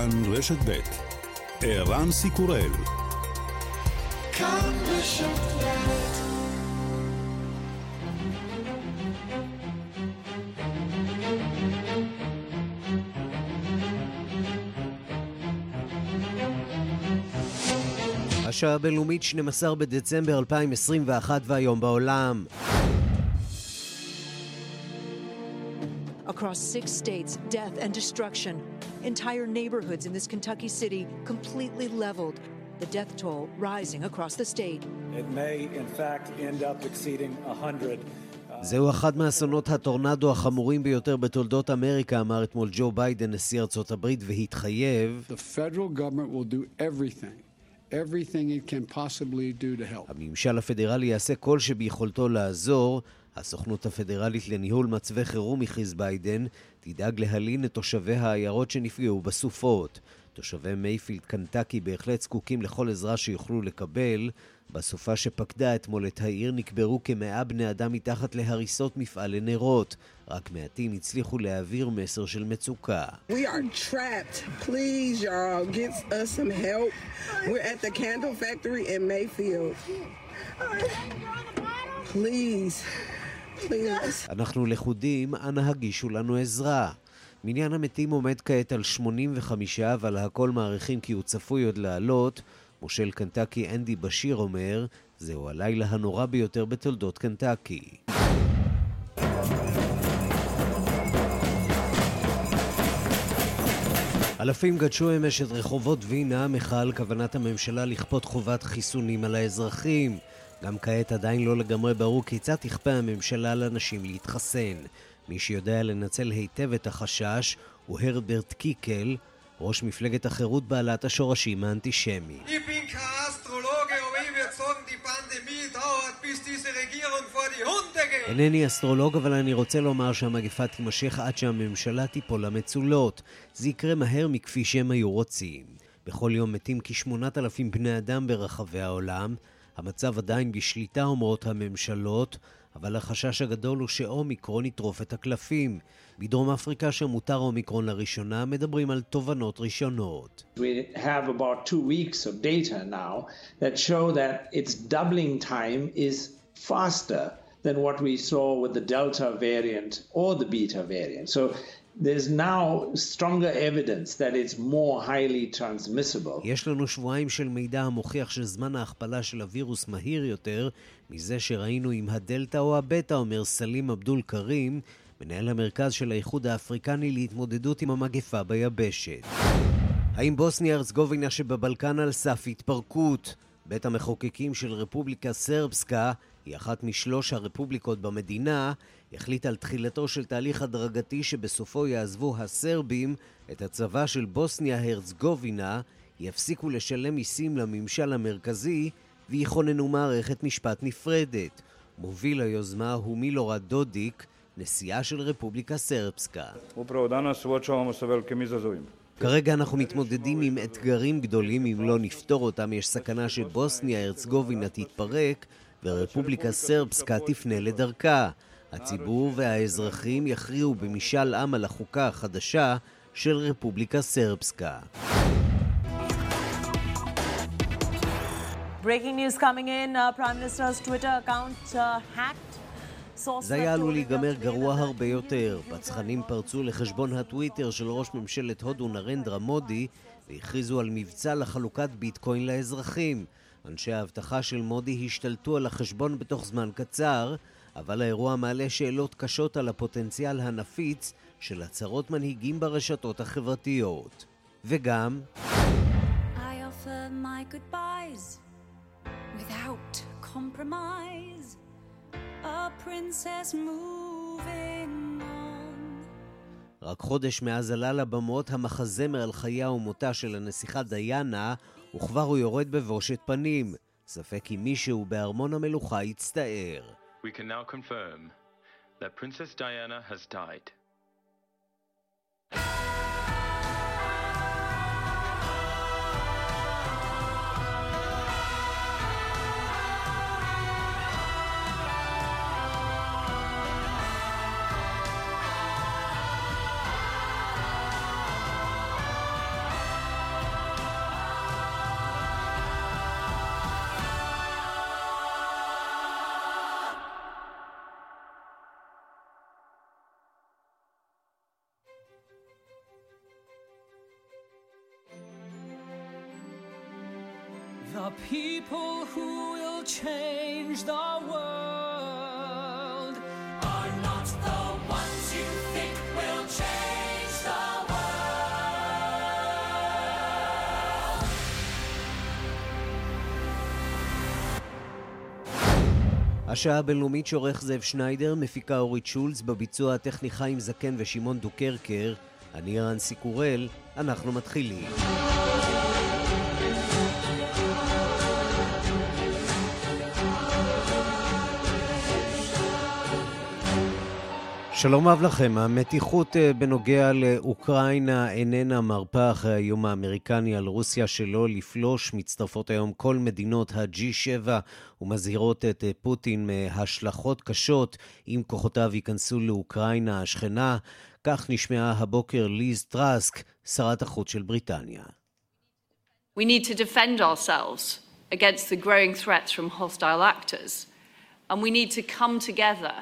כאן רשת ב' ערן סיקורל כאן רשת השעה הבינלאומית 12 בדצמבר 2021 והיום בעולם across six states, death and destruction. Entire neighborhoods in this Kentucky city completely leveled. The death toll rising across the state. It may, in fact, end up exceeding 100. זהו אחד מאסונות הטורנדו החמורים ביותר בתולדות אמריקה, אמר אתמול ג'ו ביידן, נשיא ארצות הברית, והתחייב הממשל הפדרלי יעשה כל שביכולתו לעזור, הסוכנות הפדרלית לניהול מצבי חירום, הכריז ביידן, תדאג להלין את תושבי העיירות שנפגעו בסופות. תושבי מייפילד קנטקי בהחלט זקוקים לכל עזרה שיוכלו לקבל. בסופה שפקדה אתמול את העיר נקברו כמאה בני אדם מתחת להריסות מפעל לנרות. רק מעטים הצליחו להעביר מסר של מצוקה. We are trapped. Please, y'all, get us some help. We're at the candle factory in Mayfield. Please. אנחנו לכודים, אנא הגישו לנו עזרה. מניין המתים עומד כעת על 85, אבל הכל מעריכים כי הוא צפוי עוד לעלות. מושל קנטקי אנדי בשיר אומר, זהו הלילה הנורא ביותר בתולדות קנטקי. אלפים גדשו אמש את רחובות וינה, מחאה על כוונת הממשלה לכפות חובת חיסונים על האזרחים. גם כעת עדיין לא לגמרי ברור כיצד תכפה הממשלה לאנשים להתחסן. מי שיודע לנצל היטב את החשש הוא הרברט קיקל, ראש מפלגת החירות בעלת השורשים האנטישמיים. אינני אסטרולוג, אבל אני רוצה לומר שהמגפה תימשך עד שהממשלה תיפול למצולות. זה יקרה מהר מכפי שהם היו רוצים. בכל יום מתים כשמונת אלפים בני אדם ברחבי העולם. המצב עדיין בשליטה, אומרות הממשלות, אבל החשש הגדול הוא שאומיקרון יטרוף את הקלפים. בדרום אפריקה שמותר אומיקרון לראשונה, מדברים על תובנות ראשונות. We have about two weeks of data now that show that its doubling time is faster than what we saw with the Delta variant or the Beta variant. So there's now stronger evidence that it's more highly transmissible. יש לנו שבועיים של מידע המוכיח שזמן ההכפלה של הווירוס מהיר יותר מזה שראינו עם הדלתא או הבטא, אומר סלים אבדול כרים, מנהל המרכז של האיחוד האפריקני להתמודדות עם המגפה ביבשת. האם בוסניה ארצגובינה שבבלקן על סף התפרקות? בית המחוקקים של רפובליקה סרבסקה היא אחת משלוש הרפובליקות במדינה, החליט על תחילתו של תהליך הדרגתי שבסופו יעזבו הסרבים את הצבא של בוסניה-הרצגובינה, יפסיקו לשלם מיסים לממשל המרכזי ויכוננו מערכת משפט נפרדת. מוביל היוזמה הוא מילורד דודיק, נשיאה של רפובליקה סרבסקה. כרגע אנחנו מתמודדים עם אתגרים גדולים, אם לא נפתור אותם, יש סכנה שבוסניה-הרצגובינה תתפרק ורפובליקה סרבסקה תפנה לדרכה. הציבור והאזרחים יכריעו במשאל עם על החוקה החדשה של רפובליקה סרבסקה. Breaking news coming in, uh, Prime Minister's Twitter account uh, hacked. זה היה עלול להיגמר גרוע הרבה יותר. פצחנים פרצו לחשבון הטוויטר של ראש ממשלת הודו נרנדרה מודי והכריזו על מבצע לחלוקת ביטקוין לאזרחים. אנשי האבטחה של מודי השתלטו על החשבון בתוך זמן קצר, אבל האירוע מעלה שאלות קשות על הפוטנציאל הנפיץ של הצהרות מנהיגים ברשתות החברתיות. וגם... רק חודש מאז עלה לבמות המחזמר על חייה ומותה של הנסיכה דיאנה, וכבר הוא יורד בבושת פנים. ספק אם מישהו בארמון המלוכה יצטער. we can now confirm that Princess Diana has died. השעה הבינלאומית שעורך זאב שניידר, מפיקה אורית שולץ, בביצוע הטכני חיים זקן ושמעון דוקרקר. אני רנסי קורל, אנחנו מתחילים. שלום רב לכם. המתיחות אה, בנוגע לאוקראינה איננה מרפה אחרי האיום האמריקני על רוסיה שלא לפלוש. מצטרפות היום כל מדינות ה-G7 ומזהירות את אה, פוטין מהשלכות קשות אם כוחותיו ייכנסו לאוקראינה השכנה. כך נשמעה הבוקר ליז טראסק, שרת החוץ של בריטניה. We need to defend ourselves against the growing threats from hostile actors, and we need to come together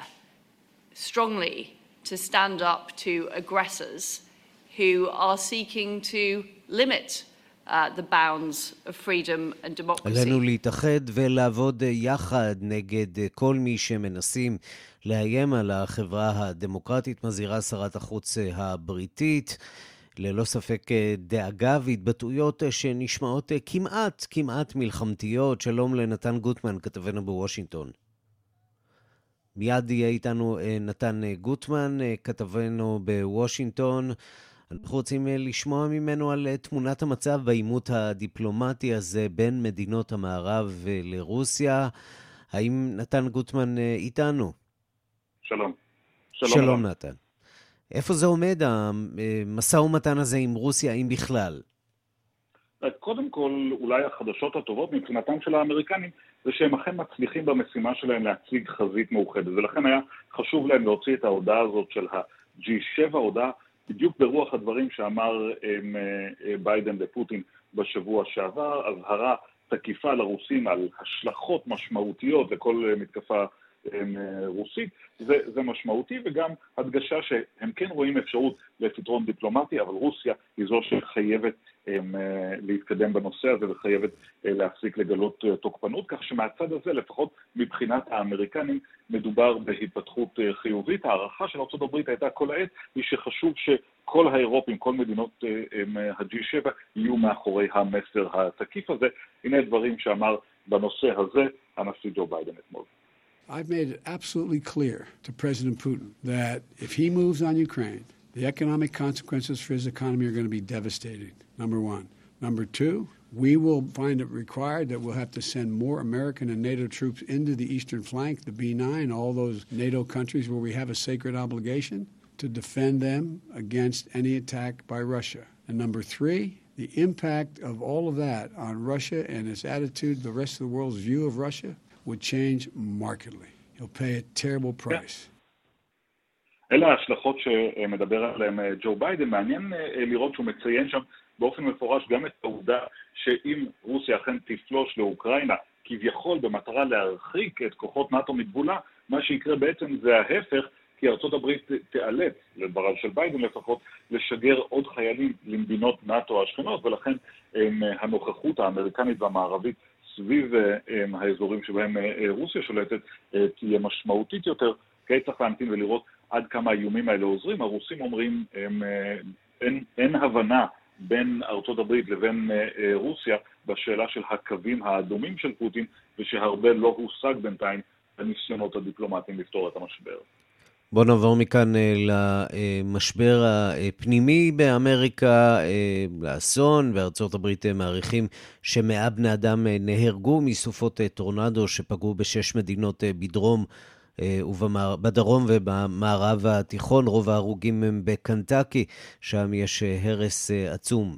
strongly to stand up to aggressors who are seeking to limit uh, the bounds of freedom and democracy. עלינו להתאחד ולעבוד יחד נגד כל מי שמנסים לאיים על החברה הדמוקרטית, מזהירה שרת החוץ הבריטית. ללא ספק דאגה והתבטאויות שנשמעות כמעט, כמעט מלחמתיות. שלום לנתן גוטמן, כתבנו בוושינגטון. מיד יהיה איתנו נתן גוטמן, כתבנו בוושינגטון. אנחנו רוצים לשמוע ממנו על תמונת המצב בעימות הדיפלומטי הזה בין מדינות המערב לרוסיה. האם נתן גוטמן איתנו? שלום. שלום, שלום נתן. איפה זה עומד, המשא ומתן הזה עם רוסיה, אם בכלל? קודם כל, אולי החדשות הטובות מבחינתם של האמריקנים זה שהם אכן מצליחים במשימה שלהם להציג חזית מאוחדת, ולכן היה חשוב להם להוציא את ההודעה הזאת של ה-G7, הודעה בדיוק ברוח הדברים שאמר הם, אה, ביידן לפוטין בשבוע שעבר, אזהרה תקיפה לרוסים על השלכות משמעותיות לכל מתקפה אה, רוסית, זה, זה משמעותי, וגם הדגשה שהם כן רואים אפשרות לפתרון דיפלומטי, אבל רוסיה היא זו שחייבת הם, אה, להתקדם בנושא הזה וחייבת אה, להפסיק לגלות תוקפנות, כך שמהצד הזה, לפחות מבחינת האמריקנים, מדובר בהתפתחות חיובית. ההערכה של ארה"ב הייתה כל העת היא שחשוב שכל האירופים, כל מדינות ה-G7 יהיו מאחורי המסר התקיף הזה. הנה דברים שאמר בנושא הזה הנשיא ג'ו ביידן אתמול. I've made it absolutely clear to President Putin that if he moves on Ukraine, the economic consequences for his economy are going to be devastating, number one. Number two, we will find it required that we'll have to send more American and NATO troops into the eastern flank, the B9, all those NATO countries where we have a sacred obligation to defend them against any attack by Russia. And number three, the impact of all of that on Russia and its attitude, the rest of the world's view of Russia, would change markedly. He'll pay a terrible price. אלה ההשלכות שמדבר עליהן אה, ג'ו ביידן. מעניין אה, לראות שהוא מציין שם באופן מפורש גם את העובדה שאם רוסיה אכן תפלוש לאוקראינה, כביכול במטרה להרחיק את כוחות נאט"ו מגבולה, מה שיקרה בעצם זה ההפך, כי ארצות הברית תיאלץ, לדבריו של ביידן לפחות, לשגר עוד חיילים למדינות נאט"ו השכנות, ולכן הנוכחות האמריקנית והמערבית סביב אה, אה, האזורים שבהם אה, רוסיה שולטת תהיה משמעותית יותר. כעת צריך להמתין ולראות עד כמה האיומים האלה עוזרים. הרוסים אומרים, הם, אין, אין הבנה בין ארצות הברית לבין רוסיה בשאלה של הקווים האדומים של פוטין, ושהרבה לא הושג בינתיים בניסיונות הדיפלומטיים לפתור את המשבר. בואו נעבור מכאן אה, למשבר הפנימי באמריקה, אה, לאסון. בארצות הברית אה, מעריכים שמאה בני אדם נהרגו מסופות טורנדו שפגעו בשש מדינות בדרום ובדרום ובמערב התיכון. רוב ההרוגים הם בקנטקי, שם יש הרס עצום.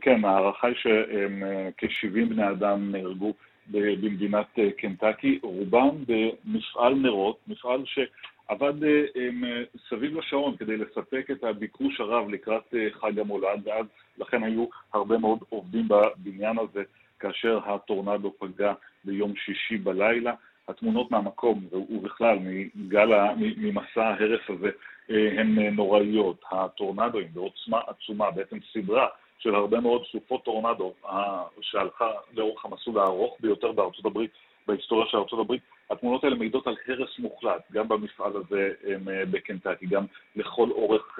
כן, ההערכה היא שכ-70 בני אדם נהרגו במדינת אה, קנטקי, רובם במפעל נרות, מפעל שעבד אה, אה, סביב לשעון כדי לספק את הביקוש הרב לקראת חג המולד, ואז לכן היו הרבה מאוד עובדים בבניין הזה כאשר הטורנדו פגע ביום שישי בלילה. התמונות מהמקום, ובכלל מגל, ממסע ההרס הזה, הן נוראיות. הטורנדואים בעוצמה עצומה, בעצם סדרה של הרבה מאוד סופות טורנדו שהלכה לאורך המסלול הארוך ביותר בארצות הברית, בהיסטוריה של ארצות הברית. התמונות האלה מעידות על הרס מוחלט, גם במפעל הזה בקנטקי, גם לכל אורך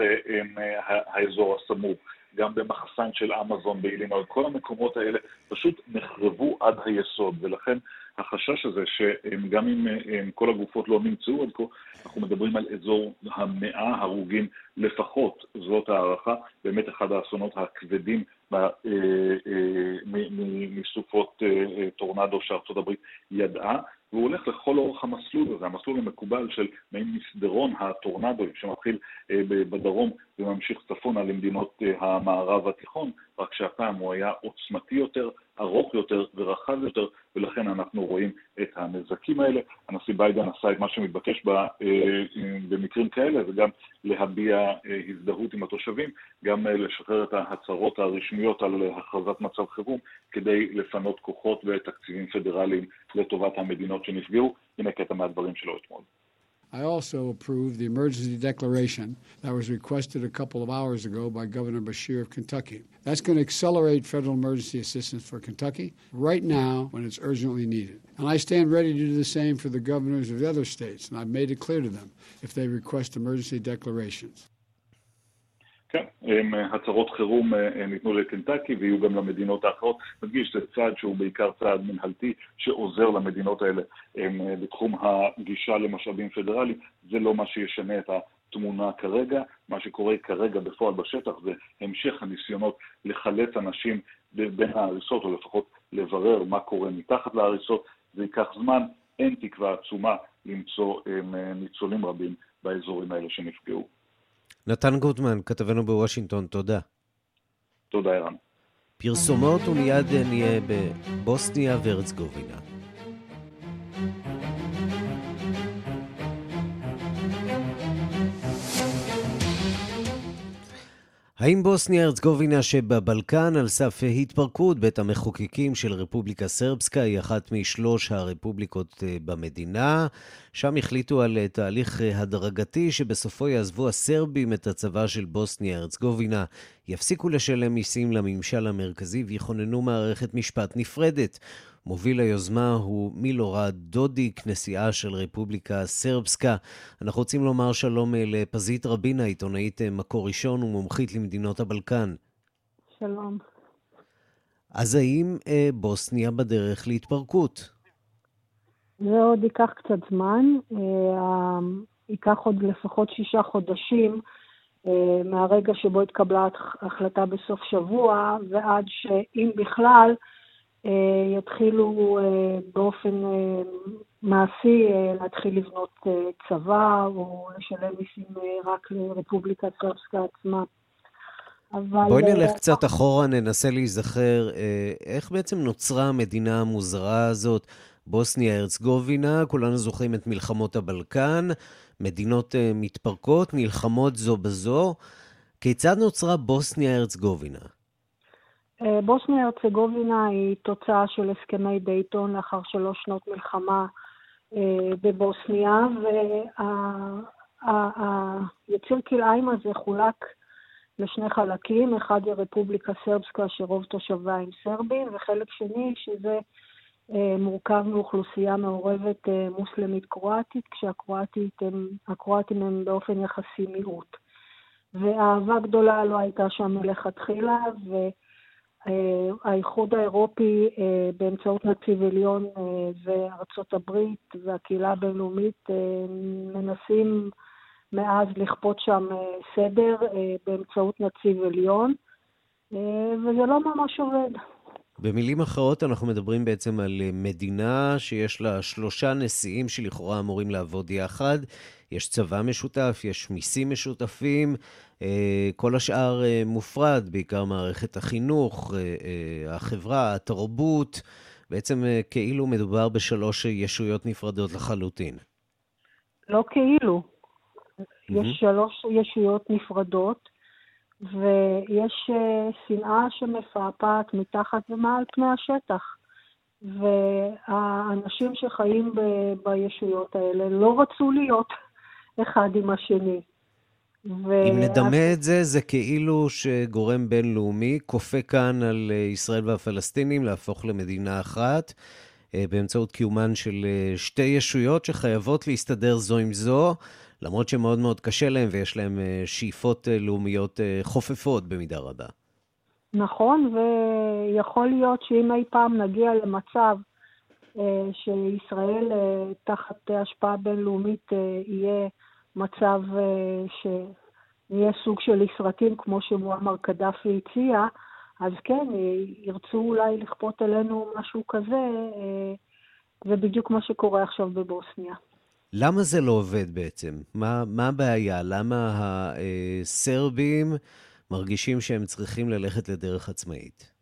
האזור הסמוך. גם במחסן של אמזון באילינוי, כל המקומות האלה פשוט נחרבו עד היסוד, ולכן החשש הזה שגם אם כל הגופות לא נמצאו עד כה, אנחנו מדברים על אזור המאה הרוגים. לפחות, זאת הערכה, באמת אחד האסונות הכבדים אה, אה, מסופות אה, טורנדו שארצות הברית ידעה, והוא הולך לכל אורך המסלול הזה, המסלול המקובל של מעין מסדרון הטורנדו שמתחיל בדרום וממשיך צפונה למדינות המערב התיכון, רק שהפעם הוא היה עוצמתי יותר, ארוך יותר ורחב יותר, ולכן אנחנו רואים את הנזקים האלה. הנשיא ביידן עשה את מה שמתבקש במקרים כאלה, וגם להביע הזדהות עם התושבים, גם לשחרר את ההצהרות הרשמיות על הכרזת מצב חירום, כדי לפנות כוחות ותקציבים פדרליים לטובת המדינות שנפגעו. הנה קטע מהדברים שלו אתמול. I also approved the emergency declaration that was requested a couple of hours ago by Governor Bashir of Kentucky. That's going to accelerate federal emergency assistance for Kentucky right now when it's urgently needed. And I stand ready to do the same for the governors of the other states, and I've made it clear to them if they request emergency declarations. כן, הצהרות חירום ניתנו לקנטקי ויהיו גם למדינות האחרות. נדגיש, זה צעד שהוא בעיקר צעד מנהלתי שעוזר למדינות האלה בתחום הגישה למשאבים פדרליים. זה לא מה שישנה את התמונה כרגע. מה שקורה כרגע בפועל בשטח זה המשך הניסיונות לחלץ אנשים בין ההריסות, או לפחות לברר מה קורה מתחת להריסות. זה ייקח זמן, אין תקווה עצומה למצוא ניצולים רבים באזורים האלה שנפגעו. נתן גוטמן, כתבנו בוושינגטון, תודה. תודה, ערן. פרסומות ומיד נהיה בבוסניה וארצגובינה. האם בוסניה ארצגובינה שבבלקן על סף התפרקות בית המחוקקים של רפובליקה סרבסקה היא אחת משלוש הרפובליקות במדינה? שם החליטו על תהליך הדרגתי שבסופו יעזבו הסרבים את הצבא של בוסניה ארצגובינה, יפסיקו לשלם מיסים לממשל המרכזי ויכוננו מערכת משפט נפרדת. מוביל היוזמה הוא מילורד דודיק, נשיאה של רפובליקה סרבסקה. אנחנו רוצים לומר שלום לפזית רבינה, עיתונאית מקור ראשון ומומחית למדינות הבלקן. שלום. אז האם אה, בוסניה בדרך להתפרקות? זה עוד ייקח קצת זמן. אה, ייקח עוד לפחות שישה חודשים אה, מהרגע שבו התקבלה החלטה בסוף שבוע, ועד שאם בכלל, יתחילו באופן מעשי להתחיל לבנות צבא או לשלם מיסים רק לרפובליקת סרבסקה עצמה. אבל... בואי נלך קצת אחורה, ננסה להיזכר איך בעצם נוצרה המדינה המוזרה הזאת, בוסניה ארצגובינה, כולנו זוכרים את מלחמות הבלקן, מדינות מתפרקות, נלחמות זו בזו. כיצד נוצרה בוסניה ארצגובינה? בוסניה הרצגובינה היא תוצאה של הסכמי דייטון לאחר שלוש שנות מלחמה בבוסניה, והיציר כלאיים הזה חולק לשני חלקים, אחד זה רפובליקה סרבסקה שרוב תושביה הם סרבים, וחלק שני שזה מורכב מאוכלוסייה מעורבת מוסלמית קרואטית, כשהקרואטים הם באופן יחסי מיעוט. ואהבה גדולה לא הייתה שם מלכתחילה, ו... האיחוד האירופי באמצעות נציב עליון וארצות הברית והקהילה הבינלאומית מנסים מאז לכפות שם סדר באמצעות נציב עליון, וזה לא ממש עובד. במילים אחרות, אנחנו מדברים בעצם על מדינה שיש לה שלושה נשיאים שלכאורה אמורים לעבוד יחד. יש צבא משותף, יש מיסים משותפים, כל השאר מופרד, בעיקר מערכת החינוך, החברה, התרבות. בעצם כאילו מדובר בשלוש ישויות נפרדות לחלוטין. לא כאילו. יש שלוש ישויות נפרדות, ויש שנאה שמפעפעת מתחת ומעל פני השטח. והאנשים שחיים ב- בישויות האלה לא רצו להיות אחד עם השני. ו... אם נדמה את זה, זה כאילו שגורם בינלאומי כופה כאן על אה, ישראל והפלסטינים להפוך למדינה אחת, אה, באמצעות קיומן של אה, שתי ישויות שחייבות להסתדר זו עם זו, למרות שמאוד מאוד קשה להם ויש להם שאיפות לאומיות חופפות במידה רבה. נכון, ויכול להיות שאם אי פעם נגיע למצב שישראל תחת השפעה בינלאומית יהיה מצב שיהיה סוג של סרטים כמו שמועמר קדאפי הציע, אז כן, ירצו אולי לכפות עלינו משהו כזה, זה בדיוק מה שקורה עכשיו בבוסניה. למה זה לא עובד בעצם? מה, מה הבעיה? למה הסרבים מרגישים שהם צריכים ללכת לדרך עצמאית?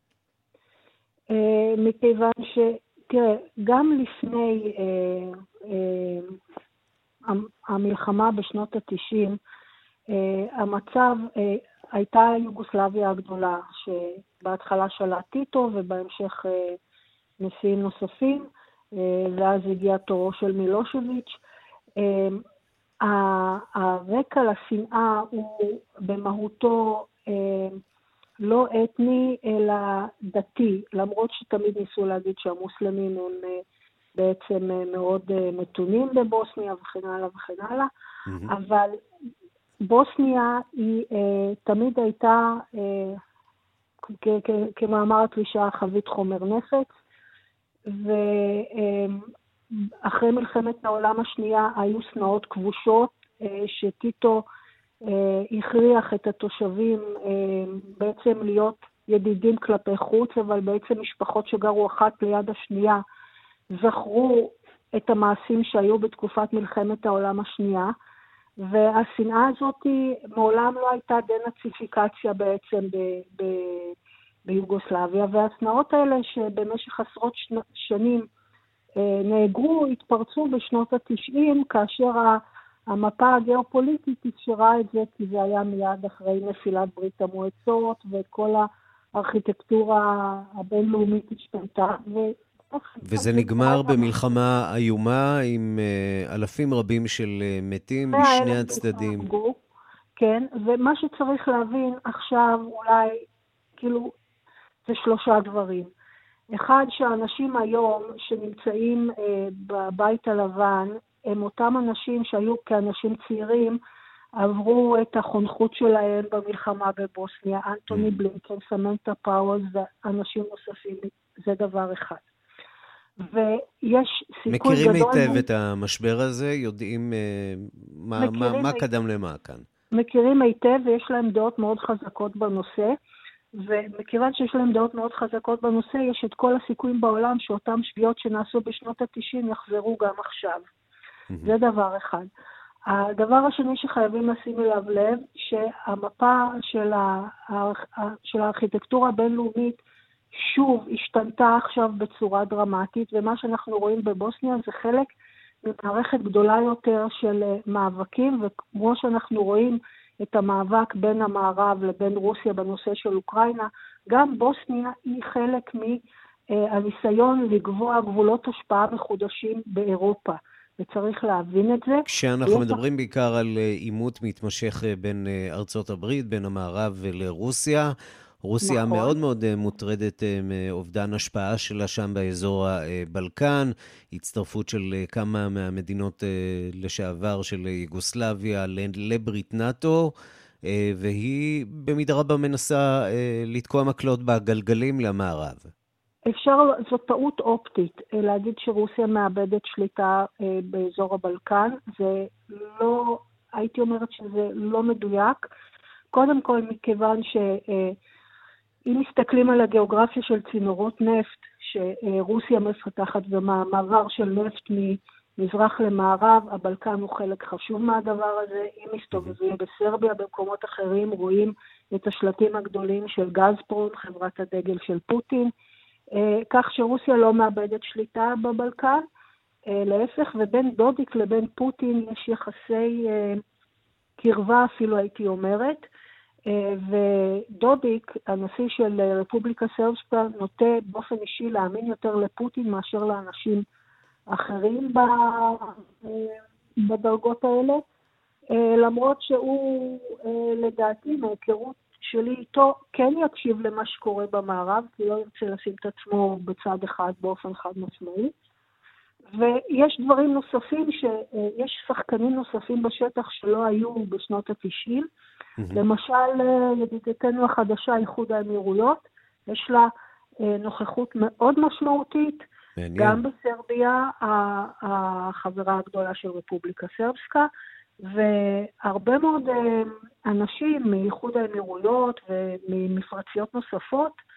אה, מכיוון ש... תראה, גם לפני אה, אה, המלחמה בשנות ה-90, אה, המצב, הייתה יוגוסלביה הגדולה, שבהתחלה שלט טיטו ובהמשך נשיאים נוספים, ואז הגיע תורו של מילושביץ'. הרקע לשנאה הוא במהותו לא אתני, אלא דתי, למרות שתמיד ניסו להגיד שהמוסלמים הם בעצם אה, מאוד אה, מתונים בבוסניה וכן הלאה וכן הלאה, mm-hmm. אבל בוסניה היא אה, תמיד הייתה, כמאמר הקלישה, חבית חומר נפץ, ואחרי מלחמת העולם השנייה היו שנאות כבושות, שטיטו הכריח את התושבים בעצם להיות ידידים כלפי חוץ, אבל בעצם משפחות שגרו אחת ליד השנייה זכרו את המעשים שהיו בתקופת מלחמת העולם השנייה, והשנאה הזאת מעולם לא הייתה דנאציפיקציה בעצם ב, ב, ביוגוסלביה, והשנאות האלה שבמשך עשרות שנ, שנים אה, נאגרו, התפרצו בשנות ה-90, כאשר המפה הגיאופוליטית אפשרה את זה, כי זה היה מיד אחרי נפילת ברית המועצות, וכל הארכיטקטורה הבינלאומית השתנתה, וזה נגמר במלחמה איומה עם uh, אלפים רבים של uh, מתים משני הצדדים. כן, ומה שצריך להבין עכשיו אולי, כאילו, זה שלושה דברים. אחד, שהאנשים היום שנמצאים uh, בבית הלבן, הם אותם אנשים שהיו כאנשים צעירים, עברו את החונכות שלהם במלחמה בבוסניה, אנטוני אממ. בלינקן, סמנטה פאוור ואנשים נוספים, זה דבר אחד. ויש סיכוי מכירים גדול... מכירים היטב את המשבר הזה? יודעים אה, מה, מה, מה קדם למה כאן? מכירים היטב ויש להם דעות מאוד חזקות בנושא, ומכיוון שיש להם דעות מאוד חזקות בנושא, יש את כל הסיכויים בעולם שאותם שגיאות שנעשו בשנות ה-90 יחזרו גם עכשיו. אמהמ. זה דבר אחד. הדבר השני שחייבים לשים אליו לב, שהמפה של, ה, של הארכיטקטורה הבינלאומית שוב השתנתה עכשיו בצורה דרמטית, ומה שאנחנו רואים בבוסניה זה חלק ממערכת גדולה יותר של אה, מאבקים, וכמו שאנחנו רואים את המאבק בין המערב לבין רוסיה בנושא של אוקראינה, גם בוסניה היא חלק מהניסיון לקבוע גבולות השפעה מחודשים באירופה. וצריך להבין את זה. כשאנחנו מדברים בעיקר על אה, עימות מתמשך אה, בין ארצות הברית, בין המערב לרוסיה, רוסיה נכון. מאוד מאוד אה, מוטרדת אה, מאובדן השפעה שלה שם באזור הבלקן, הצטרפות של אה, כמה מהמדינות לשעבר של יוגוסלביה לברית נאט"ו, והיא במידה רבה מנסה לתקוע מקלות בגלגלים למערב. אפשר, זו טעות אופטית להגיד שרוסיה מאבדת שליטה באזור הבלקן. זה לא, הייתי אומרת שזה לא מדויק. קודם כל, מכיוון ש... אם מסתכלים על הגיאוגרפיה של צינורות נפט שרוסיה מפתחת ומעבר של נפט ממזרח למערב, הבלקן הוא חלק חשוב מהדבר הזה. אם מסתובבים בסרביה, במקומות אחרים, רואים את השלטים הגדולים של גזפרום, חברת הדגל של פוטין, אה, כך שרוסיה לא מאבדת שליטה בבלקן. אה, להפך, ובין דודיק לבין פוטין יש יחסי אה, קרבה אפילו, הייתי אומרת. אה, ודודיק, הנשיא של רפובליקה סרבסקה, נוטה באופן אישי להאמין יותר לפוטין מאשר לאנשים אחרים אה, בדרגות האלה. למרות שהוא, לדעתי, מהיכרות שלי איתו, כן יקשיב למה שקורה במערב, כי לא ירצה לשים את עצמו בצד אחד באופן חד משמעי. ויש דברים נוספים, ש... יש שחקנים נוספים בשטח שלא היו בשנות ה-90. Mm-hmm. למשל, ידידתנו החדשה, איחוד האמירויות, יש לה נוכחות מאוד משמעותית. מעניין. גם בסרביה, החברה הגדולה של רפובליקה סרבסקה, והרבה מאוד אה, אנשים מאיחוד האמירויות וממפרציות נוספות אה,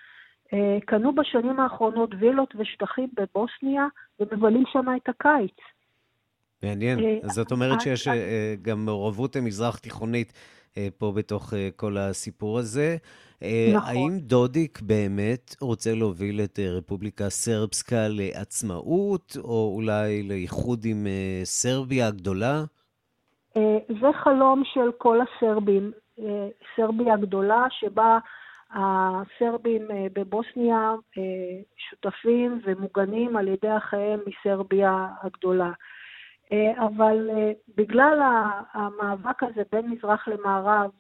קנו בשנים האחרונות וילות ושטחים בבוסניה ומבלים שם את הקיץ. מעניין. אה, זאת אומרת שיש גם מעורבות מזרח תיכונית פה בתוך כל הסיפור הזה. נכון. האם דודיק באמת רוצה להוביל את רפובליקה סרבסקה לעצמאות, או אולי לאיחוד עם סרביה הגדולה? אה, זה חלום של כל הסרבים. אה, סרביה הגדולה, שבה הסרבים אה, בבוסניה שותפים ומוגנים על ידי אחיהם מסרביה הגדולה. אבל בגלל המאבק הזה בין מזרח למערב,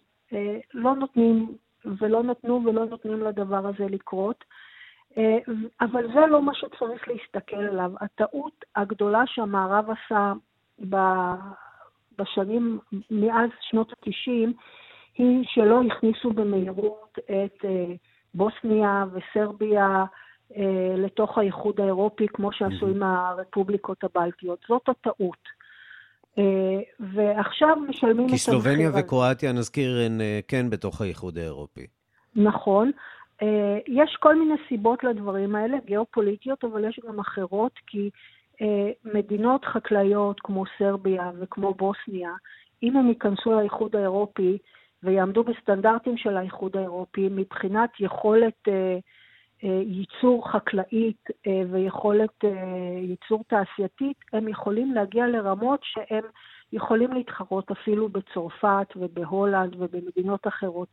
לא נותנים ולא נתנו ולא נותנים לדבר הזה לקרות. אבל זה לא מה שצריך להסתכל עליו. הטעות הגדולה שהמערב עשה בשנים, מאז שנות ה-90, היא שלא הכניסו במהירות את אה, בוסניה וסרביה אה, לתוך האיחוד האירופי, כמו שעשו עם הרפובליקות הבלטיות. זאת הטעות. אה, ועכשיו משלמים את המחיר כי סלובניה וקרואטיה, נזכיר, הן כן בתוך האיחוד האירופי. נכון. יש כל מיני סיבות לדברים האלה, גיאופוליטיות, אבל יש גם אחרות, כי מדינות חקלאיות כמו סרביה וכמו בוסניה, אם הם ייכנסו לאיחוד האירופי ויעמדו בסטנדרטים של האיחוד האירופי מבחינת יכולת אה, אה, ייצור חקלאית ויכולת ייצור תעשייתית, הם יכולים להגיע לרמות שהם יכולים להתחרות אפילו בצרפת ובהולנד ובמדינות אחרות.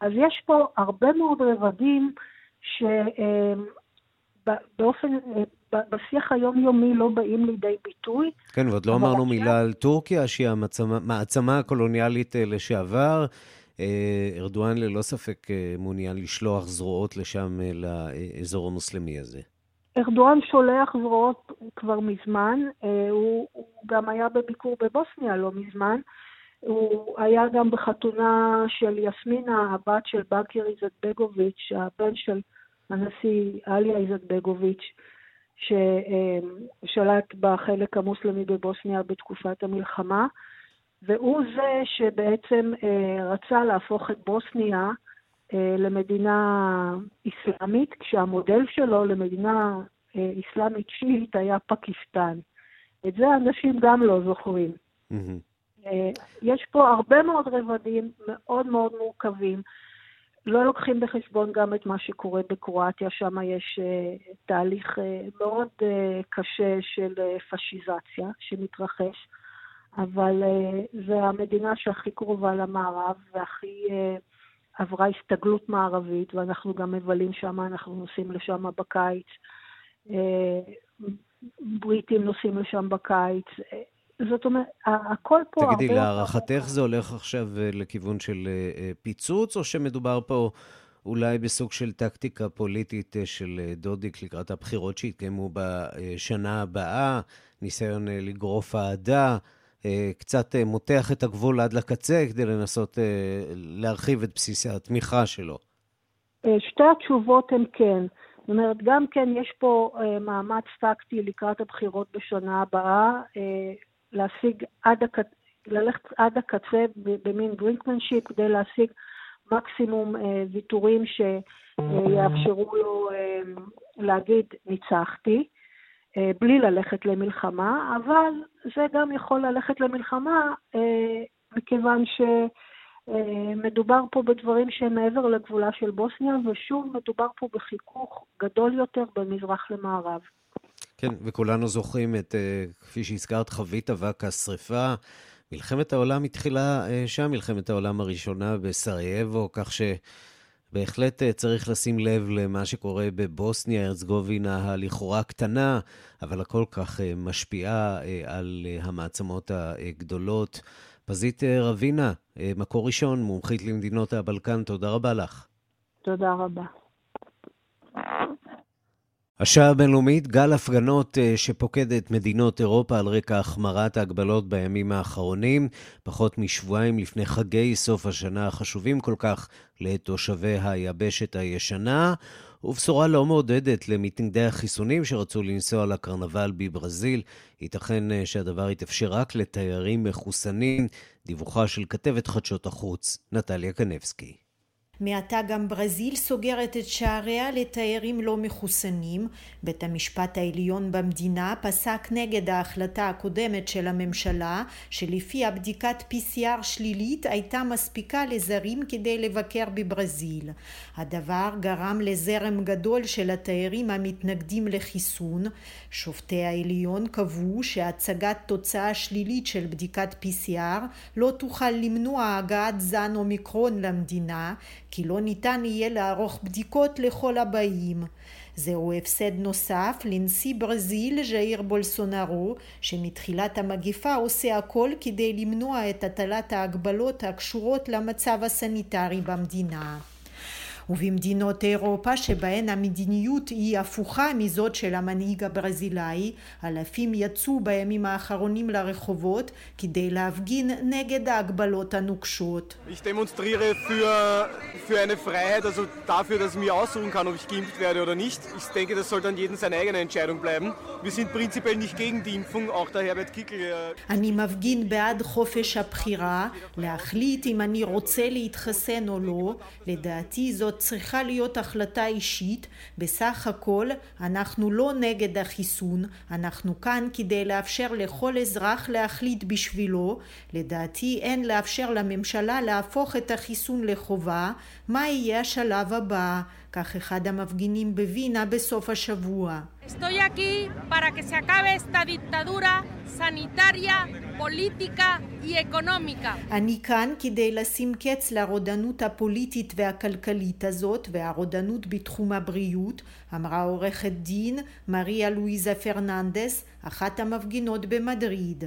אז יש פה הרבה מאוד רבדים שבאופן בשיח היומיומי לא באים לידי ביטוי. כן, ועוד לא אמרנו עכשיו... מילה על טורקיה, שהיא המעצמה הקולוניאלית אה, לשעבר. אה, ארדואן ללא ספק אה, מעוניין לשלוח זרועות לשם, לאזור המוסלמי הזה. ארדואן שולח זרועות כבר מזמן, הוא, הוא גם היה בביקור בבוסניה לא מזמן. הוא היה גם בחתונה של יסמינה, הבת של בקר איזטבגוביץ', הבן של הנשיא אליה איזטבגוביץ'. ששלט בחלק המוסלמי בבוסניה בתקופת המלחמה, והוא זה שבעצם אה, רצה להפוך את בוסניה אה, למדינה אסלאמית, כשהמודל שלו למדינה אה, אסלאמית שיעית היה פקיסטן. את זה אנשים גם לא זוכרים. Mm-hmm. יש פה הרבה מאוד רבדים מאוד מאוד מורכבים. לא לוקחים בחשבון גם את מה שקורה בקרואטיה, שם יש uh, תהליך uh, מאוד uh, קשה של uh, פשיזציה שמתרחש, אבל uh, זה המדינה שהכי קרובה למערב והכי uh, עברה הסתגלות מערבית, ואנחנו גם מבלים שם, אנחנו נוסעים לשם בקיץ. Uh, בריטים נוסעים לשם בקיץ. זאת אומרת, הכל פה תגידי, הרבה... תגידי, להערכתך זה הולך עכשיו אה, לכיוון של אה, אה, פיצוץ, או שמדובר פה אולי בסוג של טקטיקה פוליטית של דודיק לקראת הבחירות שיתקיימו בשנה הבאה, ניסיון לגרוף אהדה, קצת מותח את הגבול עד לקצה כדי לנסות להרחיב את בסיס התמיכה שלו? שתי התשובות הן כן. זאת אומרת, גם כן יש פה אה, מאמץ טקטי לקראת הבחירות בשנה הבאה. אה, להשיג עד הקצה, ללכת עד הקצה במין ברינקמנשיפ כדי להשיג מקסימום אה, ויתורים שיאפשרו לו אה, להגיד ניצחתי, אה, בלי ללכת למלחמה, אבל זה גם יכול ללכת למלחמה אה, מכיוון שמדובר אה, פה בדברים שהם מעבר לגבולה של בוסניה, ושוב מדובר פה בחיכוך גדול יותר בין מזרח למערב. כן, וכולנו זוכרים את, אה, כפי שהזכרת, חבית אבק השרפה. מלחמת העולם התחילה אה, שם, מלחמת העולם הראשונה בסרייבו, כך שבהחלט אה, צריך לשים לב למה שקורה בבוסניה, ארצגובינה הלכאורה קטנה, אבל הכל כך משפיעה על המעצמות הגדולות פזית רבינה, מקור ראשון, מומחית למדינות הבלקן, תודה רבה לך. תודה רבה. השעה הבינלאומית, גל הפגנות אה, שפוקד את מדינות אירופה על רקע החמרת ההגבלות בימים האחרונים, פחות משבועיים לפני חגי סוף השנה החשובים כל כך לתושבי היבשת הישנה, ובשורה לא מעודדת למתנגדי החיסונים שרצו לנסוע לקרנבל בברזיל. ייתכן אה, שהדבר יתאפשר רק לתיירים מחוסנים. דיווחה של כתבת חדשות החוץ, נטליה קנבסקי. מעתה גם ברזיל סוגרת את שעריה לתיירים לא מחוסנים. בית המשפט העליון במדינה פסק נגד ההחלטה הקודמת של הממשלה, שלפיה בדיקת PCR שלילית הייתה מספיקה לזרים כדי לבקר בברזיל. הדבר גרם לזרם גדול של התיירים המתנגדים לחיסון. שופטי העליון קבעו שהצגת תוצאה שלילית של בדיקת PCR לא תוכל למנוע הגעת זן אומיקרון למדינה, כי לא ניתן יהיה לערוך בדיקות לכל הבאים. זהו הפסד נוסף לנשיא ברזיל ז'איר בולסונארו שמתחילת המגפה עושה הכל כדי למנוע את הטלת ההגבלות הקשורות למצב הסניטרי במדינה. ובמדינות אירופה שבהן המדיניות היא הפוכה מזאת של המנהיג הברזילאי, אלפים יצאו בימים האחרונים לרחובות כדי להפגין נגד ההגבלות הנוקשות. Ich demonstriere für, für eine Freiheit, also dafür, dass ich mir aussuchen kann, ob ich geimpft werde oder nicht. Ich denke, das soll dann jedem seine eigene Entscheidung bleiben. Wir sind prinzipiell nicht gegen die Impfung, auch der Herbert Kickel. אני מפגין בעד חופש הבחירה, להחליט אם אני רוצה להתחסן או לא. לדעתי זאת צריכה להיות החלטה אישית. בסך הכל אנחנו לא נגד החיסון, אנחנו כאן כדי לאפשר לכל אזרח להחליט בשבילו. לדעתי אין לאפשר לממשלה להפוך את החיסון לחובה. מה יהיה השלב הבא? כך אחד המפגינים בווינה בסוף השבוע. Estoy aquí para que se acabe esta dictadura sanitaria, política y económica. אני כאן כדי לשים קץ לרודנות הפוליטית והכלכלית הזאת והרודנות בתחום הבריאות, אמרה עורכת דין מריה לואיזה פרננדס, אחת המפגינות במדריד.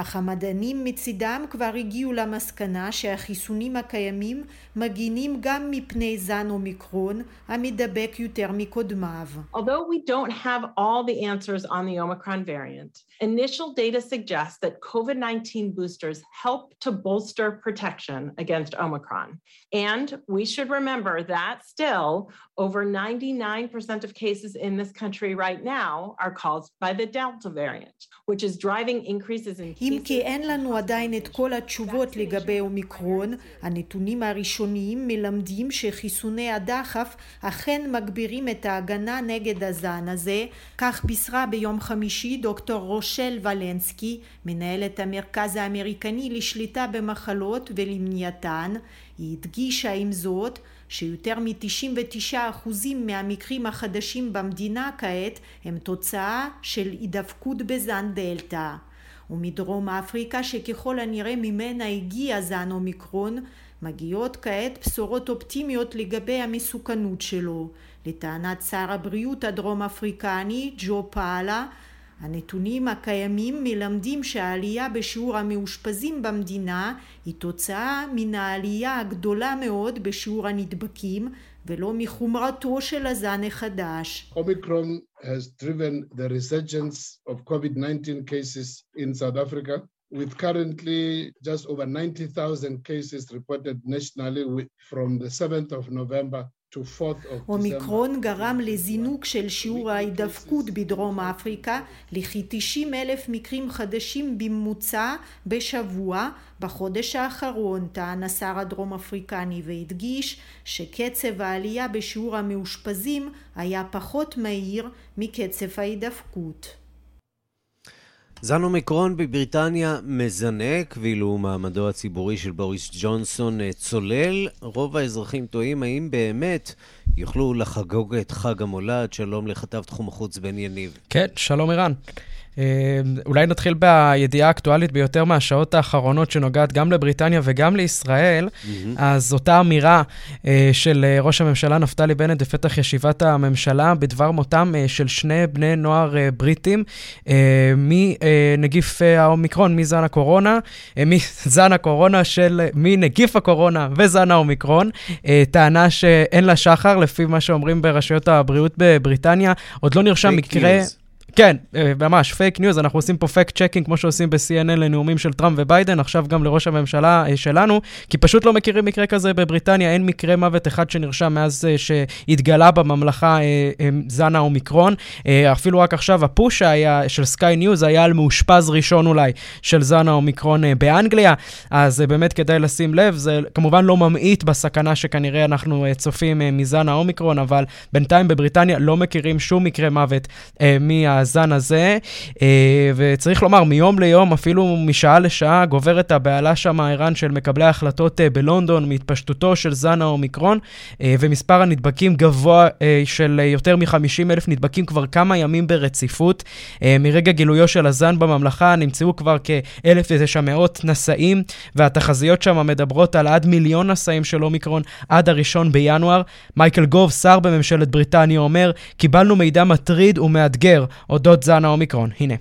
אך המדענים מצידם כבר הגיעו למסקנה שהחיסונים הקיימים מגינים גם מפני זן אומיקרון המדבק יותר מקודמיו. Although we don't have all the answers on the Omicron variant, initial data suggests that COVID-19 boosters help to bolster protection against Omicron. And we should remember that still over 99% of cases in this country right now are caused by the Delta variant, which is driving increases in אם כי אין לנו עדיין את כל התשובות לגבי אומיקרון, הנתונים הראשוניים מלמדים שחיסוני הדחף אכן מגבירים את ההגנה נגד הזן הזה, כך בישרה ביום חמישי דוקטור רושל ולנסקי, מנהלת המרכז האמריקני לשליטה במחלות ולמניעתן. היא הדגישה עם זאת שיותר מ-99% מהמקרים החדשים במדינה כעת הם תוצאה של הידבקות בזן דלתא. ומדרום אפריקה שככל הנראה ממנה הגיע זן אומיקרון, מגיעות כעת בשורות אופטימיות לגבי המסוכנות שלו. לטענת שר הבריאות הדרום אפריקני ג'ו פאלה, הנתונים הקיימים מלמדים שהעלייה בשיעור המאושפזים במדינה היא תוצאה מן העלייה הגדולה מאוד בשיעור הנדבקים ולא מחומרתו של הזן החדש. Omicron has driven the resurgence of COVID-19 cases in South Africa with currently just over 90,000 cases reported nationally from the 7th of November אומיקרון גרם לזינוק של שיעור ההידבקות בדרום אפריקה לכ-90 אלף מקרים חדשים בממוצע בשבוע בחודש האחרון, טען השר הדרום אפריקני והדגיש שקצב העלייה בשיעור המאושפזים היה פחות מהיר מקצב ההידבקות. זן אומיקרון בבריטניה מזנק, ואילו מעמדו הציבורי של בוריס ג'ונסון אה, צולל. רוב האזרחים תוהים האם באמת יוכלו לחגוג את חג המולד. שלום לכתב תחום החוץ בן יניב. כן, שלום ערן. אולי נתחיל בידיעה האקטואלית ביותר מהשעות האחרונות, שנוגעת גם לבריטניה וגם לישראל. Mm-hmm. אז אותה אמירה של ראש הממשלה נפתלי בנט בפתח ישיבת הממשלה בדבר מותם של שני בני נוער בריטים מנגיף האומיקרון, מזן הקורונה, מזן הקורונה של, מנגיף הקורונה וזן האומיקרון. טענה שאין לה שחר, לפי מה שאומרים ברשויות הבריאות בבריטניה. עוד לא נרשם מקרה... News. כן, אה, ממש, פייק ניוז, אנחנו עושים פה fact checking, כמו שעושים ב-CNN לנאומים של טראמפ וביידן, עכשיו גם לראש הממשלה אה, שלנו, כי פשוט לא מכירים מקרה כזה בבריטניה, אין מקרה מוות אחד שנרשם מאז אה, שהתגלה בממלכה זן האומיקרון. אפילו רק עכשיו הפוש היה, של סקיי ניוז היה על מאושפז ראשון אולי של זן האומיקרון באנגליה, אז באמת כדאי לשים לב, זה כמובן לא ממעיט בסכנה שכנראה אנחנו צופים מזן האומיקרון, אבל בינתיים בבריטניה לא מכירים שום מקרה מוות מה... הזן הזה, אה, וצריך לומר, מיום ליום, אפילו משעה לשעה, גוברת הבהלה שם, ערן, של מקבלי ההחלטות אה, בלונדון, מהתפשטותו של זן האומיקרון, אה, ומספר הנדבקים גבוה של יותר מ-50 אלף נדבקים כבר כמה ימים ברציפות. מרגע גילויו של הזן בממלכה נמצאו כבר כ-1,900 נשאים, והתחזיות שם מדברות על עד מיליון נשאים של אומיקרון עד הראשון בינואר. מייקל גוב, שר בממשלת בריטניה, אומר, קיבלנו מידע מטריד ומאתגר אודות זן האומיקרון. הנה.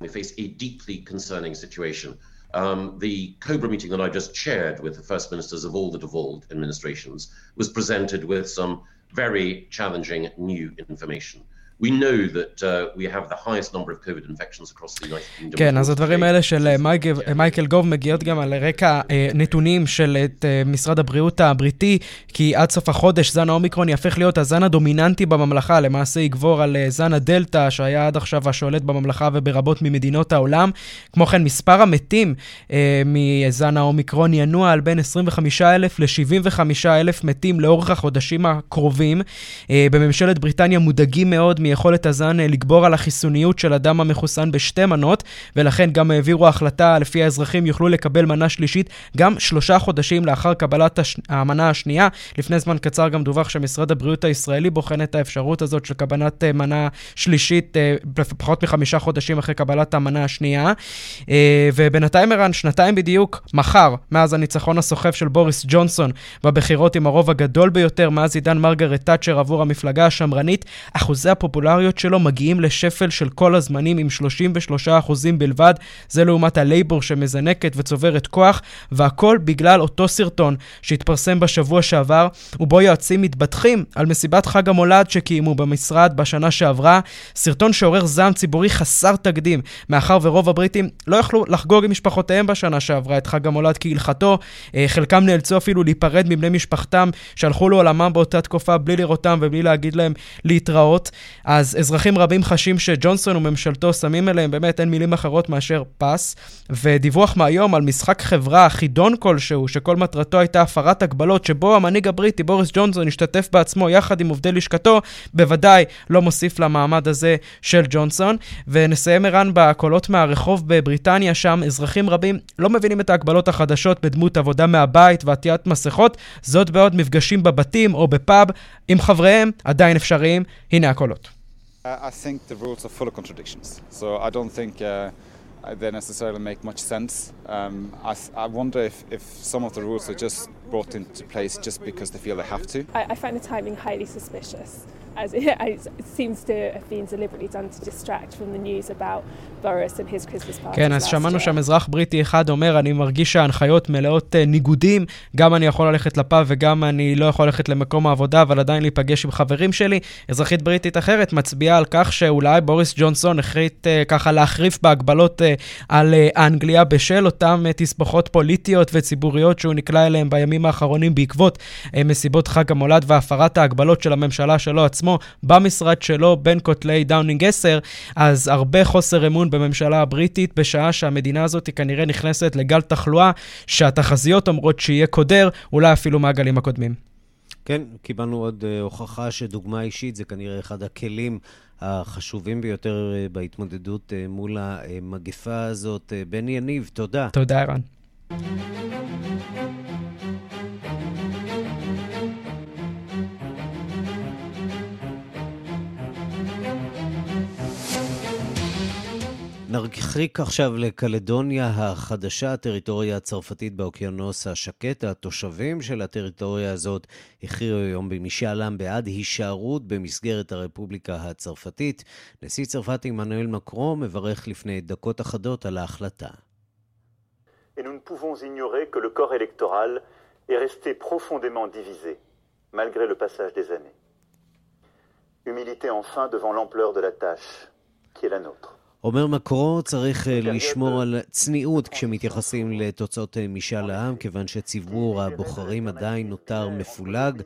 We face a deeply concerning situation. Um, the COBRA meeting that I just chaired with the first ministers of all the devolved administrations was presented with some very challenging new information. We know that uh, we have the highest number of COVID infections across the United Kingdom. כן, אז הדברים האלה של מייקל גוב מגיעות גם על רקע נתונים של את משרד הבריאות הבריטי, כי עד סוף החודש זן האומיקרון יהפך להיות הזן הדומיננטי בממלכה, למעשה יגבור על זן הדלתא, שהיה עד עכשיו השולט בממלכה וברבות ממדינות העולם. כמו כן, מספר המתים מזן האומיקרון ינוע על בין 25,000 ל-75,000 מתים לאורך החודשים הקרובים. בממשלת בריטניה מודאגים מאוד מיכולת הזן אה, לגבור על החיסוניות של אדם המחוסן בשתי מנות, ולכן גם העבירו החלטה לפי האזרחים יוכלו לקבל מנה שלישית גם שלושה חודשים לאחר קבלת הש... המנה השנייה. לפני זמן קצר גם דווח שמשרד הבריאות הישראלי בוחן את האפשרות הזאת של קבלת אה, מנה שלישית אה, פחות מחמישה חודשים אחרי קבלת המנה השנייה. ובינתיים ערן, שנתיים בדיוק, מחר, מאז הניצחון הסוחף של בוריס ג'ונסון בבחירות עם הרוב הגדול ביותר מאז עידן מרגרט תאצ'ר עבור המפלגה השמרנית, אחוזי הפופולריות הפופולריות שלו מגיעים לשפל של כל הזמנים עם 33% בלבד, זה לעומת הלייבור שמזנקת וצוברת כוח, והכל בגלל אותו סרטון שהתפרסם בשבוע שעבר, ובו יועצים מתבטחים על מסיבת חג המולד שקיימו במשרד בשנה שעברה, סרטון שעורר זעם ציבורי חסר תקדים, מאחר ורוב הבריטים לא יכלו לחגוג עם משפחותיהם בשנה שעברה את חג המולד כהלכתו, אה, חלקם נאלצו אפילו להיפרד מבני משפחתם שהלכו לעולמם באותה תקופה בלי לראותם ובלי להגיד להם להתראות. אז אזרחים רבים חשים שג'ונסון וממשלתו שמים אליהם, באמת אין מילים אחרות מאשר פס. ודיווח מהיום על משחק חברה, חידון כלשהו, שכל מטרתו הייתה הפרת הגבלות, שבו המנהיג הבריטי בוריס ג'ונסון השתתף בעצמו יחד עם עובדי לשכתו, בוודאי לא מוסיף למעמד הזה של ג'ונסון. ונסיים ערן בקולות מהרחוב בבריטניה, שם אזרחים רבים לא מבינים את ההגבלות החדשות בדמות עבודה מהבית ועטיית מסכות, זאת בעוד מפגשים בבתים או בפאב עם חבריהם עדיין אפשריים. הנה הקולות. I think the rules are full of contradictions. So I don't think uh, they necessarily make much sense. Um, I, I, wonder if, if some of the rules are just brought into place just because they feel they have to. I, I find the timing highly suspicious. As it, as it seems to have been deliberately done to distract from the news about Boris and his Christmas party. כן, אז שמענו שם אזרח בריטי אחד אומר, אני מרגיש שההנחיות מלאות uh, ניגודים, גם אני יכול ללכת לפאב וגם אני לא יכול ללכת למקום העבודה, אבל עדיין להיפגש עם חברים שלי. אזרחית בריטית אחרת מצביעה על כך שאולי בוריס ג'ונסון החליט אה, ככה להחריף בהגבלות אה, על אה, אנגליה בשל אותן uh, תסבוכות פוליטיות וציבוריות שהוא נקלע אליהן בימים האחרונים בעקבות אה, מסיבות חג המולד והפרת ההגבלות של הממשלה שלו עצמו. עצמו במשרד שלו בין כותלי דאונינג 10, אז הרבה חוסר אמון בממשלה הבריטית, בשעה שהמדינה הזאת כנראה נכנסת לגל תחלואה שהתחזיות אומרות שיהיה קודר, אולי אפילו מהגלים הקודמים. כן, קיבלנו עוד uh, הוכחה שדוגמה אישית זה כנראה אחד הכלים החשובים ביותר uh, בהתמודדות uh, מול המגפה הזאת. בני יניב, תודה. תודה, ערן. נרחיק עכשיו לקלדוניה החדשה, הטריטוריה הצרפתית באוקיינוס השקט. התושבים של הטריטוריה הזאת הכריעו היום במשאל עם בעד הישארות במסגרת הרפובליקה הצרפתית. נשיא צרפת עמנואל מקרו מברך לפני דקות אחדות על ההחלטה. Humilité enfin devant l'ampleur de la tâche qui est la nôtre. אומר מקרו, צריך אה, לשמור על צניעות כשמתייחסים לתוצאות אה, משאל העם, כיוון שציבור הבוחרים עדיין נותר מפולג.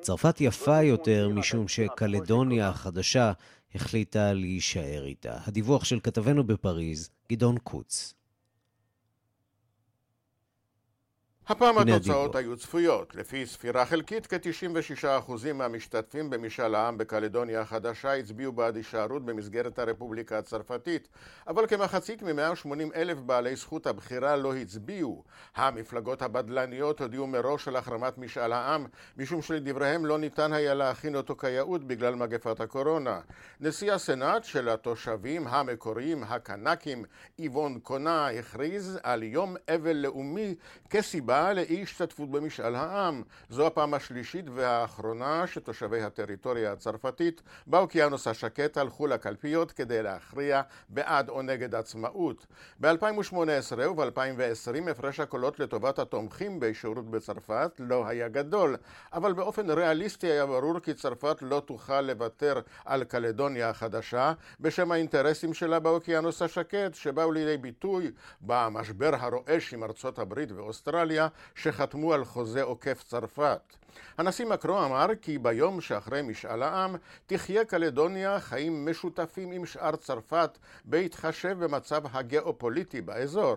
צרפת יפה יותר משום שקלדוניה החדשה החליטה להישאר איתה. הדיווח של כתבנו בפריז, גדעון קוץ. הפעם התוצאות היו צפויות. לפי ספירה חלקית, כ-96% מהמשתתפים במשאל העם בקלדוניה החדשה הצביעו בעד הישארות במסגרת הרפובליקה הצרפתית, אבל כמחצית מ-180 אלף בעלי זכות הבחירה לא הצביעו. המפלגות הבדלניות הודיעו מראש על החרמת משאל העם, משום שלדבריהם לא ניתן היה להכין אותו כיאות בגלל מגפת הקורונה. נשיא הסנאט של התושבים המקוריים, הקנקים, איבון קונה, הכריז על יום אבל לאומי כסיבה לאי השתתפות במשאל העם. זו הפעם השלישית והאחרונה שתושבי הטריטוריה הצרפתית באוקיינוס השקט הלכו לקלפיות כדי להכריע בעד או נגד עצמאות. ב-2018 וב-2020 הפרש הקולות לטובת התומכים בשירות בצרפת לא היה גדול, אבל באופן ריאליסטי היה ברור כי צרפת לא תוכל לוותר על קלדוניה החדשה בשם האינטרסים שלה באוקיינוס השקט שבאו לידי ביטוי במשבר הרועש עם ארצות הברית ואוסטרליה שחתמו על חוזה עוקף צרפת. הנשיא מקרו אמר כי ביום שאחרי משאל העם תחיה קלדוניה חיים משותפים עם שאר צרפת בהתחשב במצב הגיאופוליטי באזור.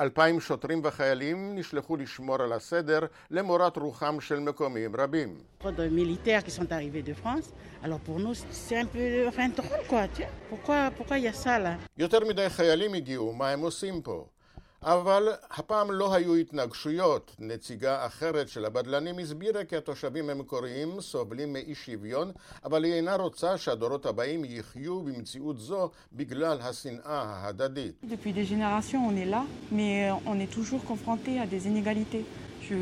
אלפיים שוטרים וחיילים נשלחו לשמור על הסדר למורת רוחם של מקומיים רבים. יותר מדי חיילים הגיעו, מה הם עושים פה? אבל הפעם לא היו התנגשויות. נציגה אחרת של הבדלנים הסבירה כי התושבים המקוריים סובלים מאי שוויון, אבל היא אינה רוצה שהדורות הבאים יחיו במציאות זו בגלל השנאה ההדדית. Je,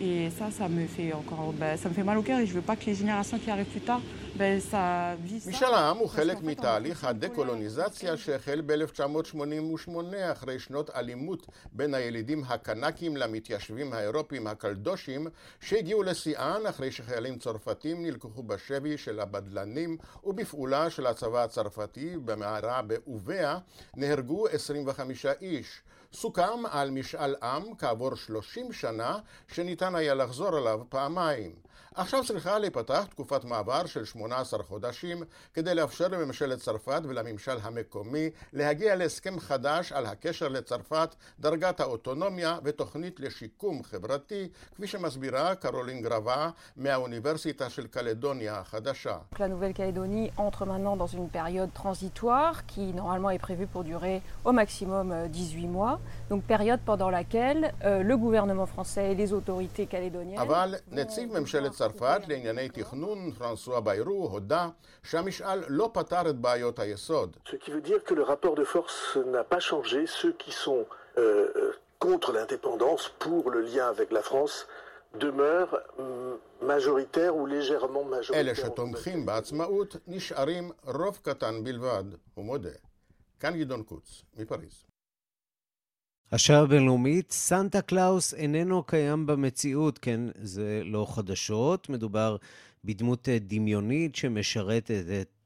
et ça, ça me fait encore, ben, ça me fait mal au cœur et je veux pas que les générations qui arrivent plus tard, ben, ça vise משאל העם הוא חלק מתהליך הדקולוניזציה שהחל ב-1988 אחרי שנות אלימות בין הילידים הקנקים למתיישבים האירופים הקלדושים שהגיעו לשיאן אחרי שחיילים צרפתים נלקחו בשבי של הבדלנים ובפעולה של הצבא הצרפתי במערה באוביה נהרגו 25 איש. סוכם על משאל עם כעבור 30 שנה שניתן היה לחזור עליו פעמיים. עכשיו צריכה להיפתח תקופת מעבר של 18 חודשים כדי לאפשר לממשלת צרפת ולממשל המקומי להגיע להסכם חדש על הקשר לצרפת, דרגת האוטונומיה ותוכנית לשיקום חברתי, כפי שמסבירה קרולין גרבה מהאוניברסיטה של קלדוניה החדשה. La Nouvelle-Calédonie entre maintenant dans une période transitoire qui normalement est prévue pour durer au maximum 18 mois, donc période pendant laquelle euh, le gouvernement français et les autorités calédoniennes... אבל נציג ממשלת צרפת לענייני תכנון, פרנסואה ביירו, הודה שהמשאל לא פתר את בעיות היסוד. Ce qui veut dire que le rapport de force n'a pas changé. Ceux qui sont euh, contre l'indépendance, pour le lien avec la France, demeurent majoritaires ou légèrement majoritaires. אלה שתומכים בעצמאות נשארים רוב קטן בלבד, הוא מודה. כאן גדעון קוץ, מפריז. השעה הבינלאומית, סנטה קלאוס איננו קיים במציאות, כן, זה לא חדשות, מדובר בדמות דמיונית שמשרתת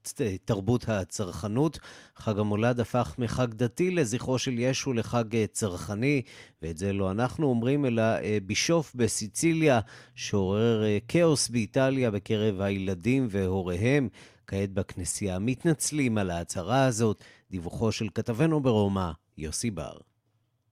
את תרבות הצרכנות. חג המולד הפך מחג דתי לזכרו של ישו לחג צרכני, ואת זה לא אנחנו אומרים, אלא בישוף בסיציליה, שעורר כאוס באיטליה בקרב הילדים והוריהם. כעת בכנסייה מתנצלים על ההצהרה הזאת. דיווחו של כתבנו ברומא, יוסי בר.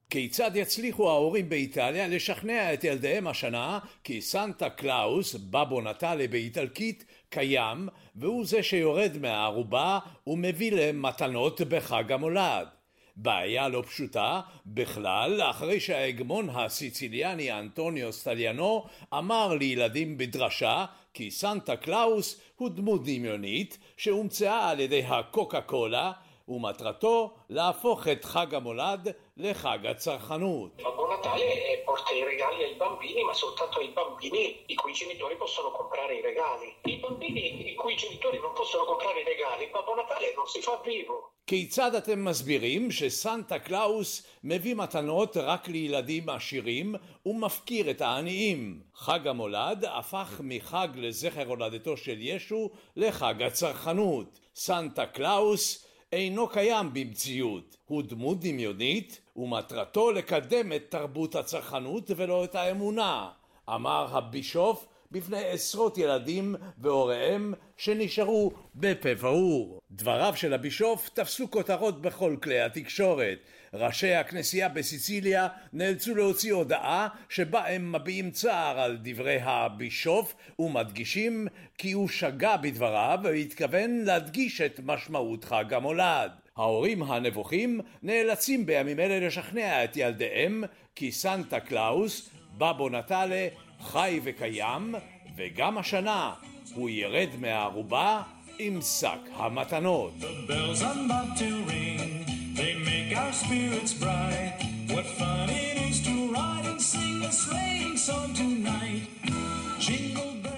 כיצד יצליחו ההורים באיטליה לשכנע את ילדיהם השנה כי סנטה קלאוס, Babbo Natale באיטלקית, קיים והוא זה שיורד מהארובה ומביא להם מתנות בחג המולד. בעיה לא פשוטה בכלל אחרי שההגמון הסיציליאני אנטוניו סטליאנו אמר לילדים בדרשה כי סנטה קלאוס הוא דמות דמיונית שהומצאה על ידי הקוקה קולה ומטרתו להפוך את חג המולד לחג הצרכנות. Babbo Natale porta i regali ai bambini, ma soltanto ai bambini i cui genitori possono comprare i regali. I bambini i cui genitori non possono comprare i regali, Babbo Natale non si fa vivo. כיצד אתם מסבירים שסנטה קלאוס מביא מתנות רק לילדים עשירים ומפקיר את העניים? חג המולד הפך מחג לזכר הולדתו של ישו לחג הצרכנות. סנטה קלאוס אינו קיים במציאות, הוא דמות דמיונית ומטרתו לקדם את תרבות הצרכנות ולא את האמונה, אמר הבישוף בפני עשרות ילדים והוריהם שנשארו בפה פעור. דבריו של הבישוף תפסו כותרות בכל כלי התקשורת. ראשי הכנסייה בסיציליה נאלצו להוציא הודעה שבה הם מביעים צער על דברי הבישוף ומדגישים כי הוא שגה בדבריו והתכוון להדגיש את משמעות חג המולד. ההורים הנבוכים נאלצים בימים אלה לשכנע את ילדיהם כי סנטה קלאוס, Babbo Natale, חי וקיים, וגם השנה הוא ירד מהארובה עם שק המתנות.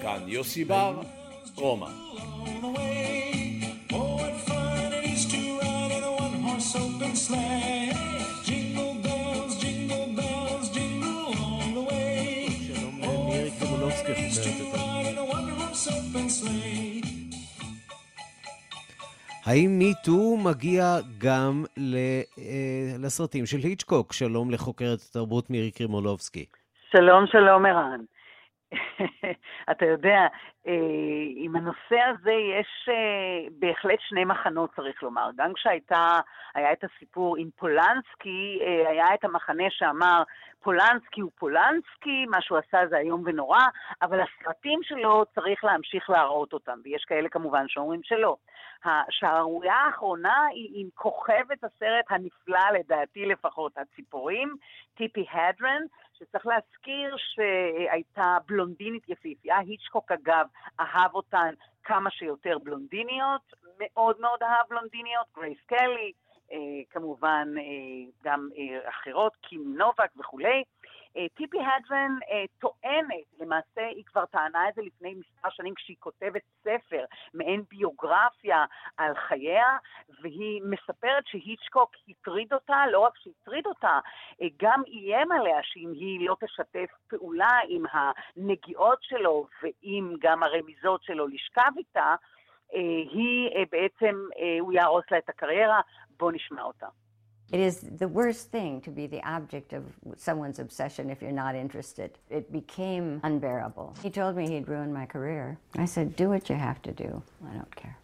כאן יוסי בר, רומא. open sleigh. Jingle bells, jingle bells, jingle all the way. Oh, fun it is to ride in a one-horse open sleigh. האם מיטו מגיע גם לסרטים של היצ'קוק? שלום לחוקרת התרבות מירי קרימולובסקי. שלום, שלום, ערן. אתה יודע, אה, עם הנושא הזה יש אה, בהחלט שני מחנות, צריך לומר. גם כשהייתה, היה את הסיפור עם פולנסקי, אה, היה את המחנה שאמר, פולנסקי הוא פולנסקי, מה שהוא עשה זה איום ונורא, אבל הסרטים שלו צריך להמשיך להראות אותם, ויש כאלה כמובן שאומרים שלא. השערורייה האחרונה היא עם כוכבת הסרט הנפלא, לדעתי לפחות, הציפורים, טיפי הדרן, שצריך להזכיר שהייתה בלונדינית יפיפייה, היצ'קוק אגב אהב אותן כמה שיותר בלונדיניות, מאוד מאוד אהב בלונדיניות, גרייס קלי, כמובן אה, גם אה, אחרות, קים נובק וכולי. אה, טיפי הדרן אה, טוענת, למעשה היא כבר טענה את זה לפני מספר שנים כשהיא כותבת ספר, מעין ביוגרפיה על חייה, והיא מספרת שהיצ'קוק הטריד אותה, לא רק שהטריד אותה, אה, גם איים עליה שאם היא לא תשתף פעולה עם הנגיעות שלו ועם גם הרמיזות שלו לשכב איתה, היא בעצם, הוא יהרוס לה את הקריירה. בואו נשמע אותה. It is the worst thing to be the object of someone's obsession if you're not interested. It became unbearable. He told me he'd ruin my career. I said, Do what you have to do. I don't care.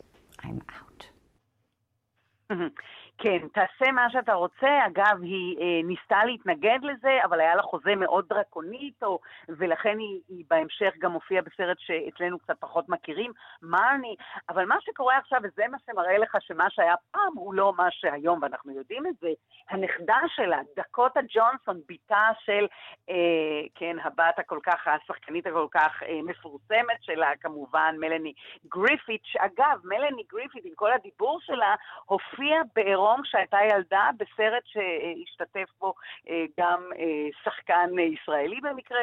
I'm out. כן, תעשה מה שאתה רוצה. אגב, היא אה, ניסתה להתנגד לזה, אבל היה לה חוזה מאוד דרקוני איתו, ולכן היא, היא בהמשך גם הופיעה בסרט שאצלנו קצת פחות מכירים, מרני. אבל מה שקורה עכשיו, וזה מה שמראה לך שמה שהיה פעם הוא לא מה שהיום, ואנחנו יודעים את זה, הנכדה שלה, דקוטה ג'ונסון, בתה של, אה, כן, הבת הכל כך, השחקנית הכל כך אה, מפורסמת שלה, כמובן, מלני גריפיט, שאגב, מלני גריפיט, עם כל הדיבור שלה, הופיעה בעירום דרום כשהייתה ילדה בסרט שהשתתף בו אה, גם אה, שחקן ישראלי במקרה.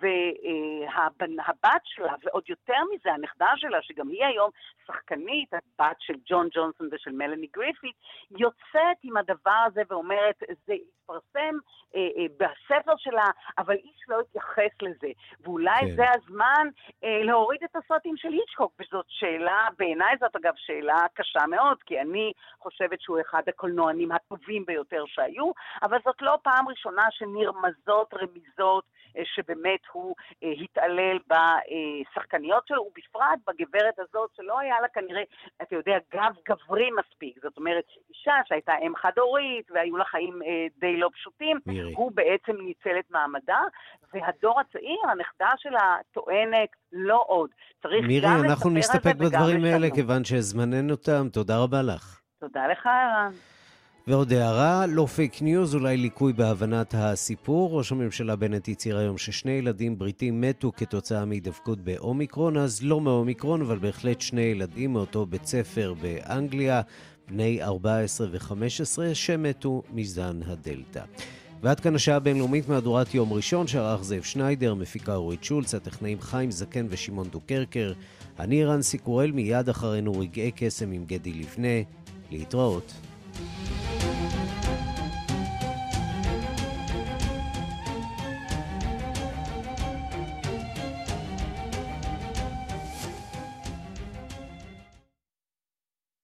והבת שלה, ועוד יותר מזה, הנכדה שלה, שגם היא היום שחקנית, הבת של דון ג'ונסון ושל מלאני גריפיט, יוצאת עם הדבר הזה ואומרת, זה התפרסם אה, אה, בספר שלה, אבל איש לא התייחס לזה. ואולי כן. זה הזמן אה, להוריד את הסרטים של היצ'קוק, וזאת שאלה, בעיניי זאת אגב שאלה קשה מאוד, כי אני חושבת שהוא אחד הקולנוענים הטובים ביותר שהיו, אבל זאת לא פעם ראשונה שנרמזות רמיזות אה, שבאמת הוא אה, התעלל בשחקניות שלו, ובפרט בגברת הזאת שלא היה לה כנראה, אתה יודע, גב גברי מספיק. זאת אומרת, אישה שהייתה אם חד-הורית והיו לה חיים אה, די לא פשוטים, מירי. הוא בעצם ניצל את מעמדה, והדור הצעיר, הנכדה שלה טוענת, לא עוד. צריך מירי, גם אנחנו נסתפק בדברים האלה, כיוון שזמננו תם. תודה רבה לך. תודה לך, ערן. ועוד הערה, לא פייק ניוז, אולי ליקוי בהבנת הסיפור. ראש הממשלה בנט הצהיר היום ששני ילדים בריטים מתו כתוצאה מהידבקות באומיקרון, אז לא מאומיקרון, אבל בהחלט שני ילדים מאותו בית ספר באנגליה. בני 14 ו-15 שמתו מזן הדלתא. ועד כאן השעה הבינלאומית מהדורת יום ראשון, שערך זאב שניידר, מפיקה אורית שולץ, הטכנאים חיים זקן ושמעון דוקרקר. אני רנסי קורל, מיד אחרינו רגעי קסם עם גדי לבנה. להתראות. thank you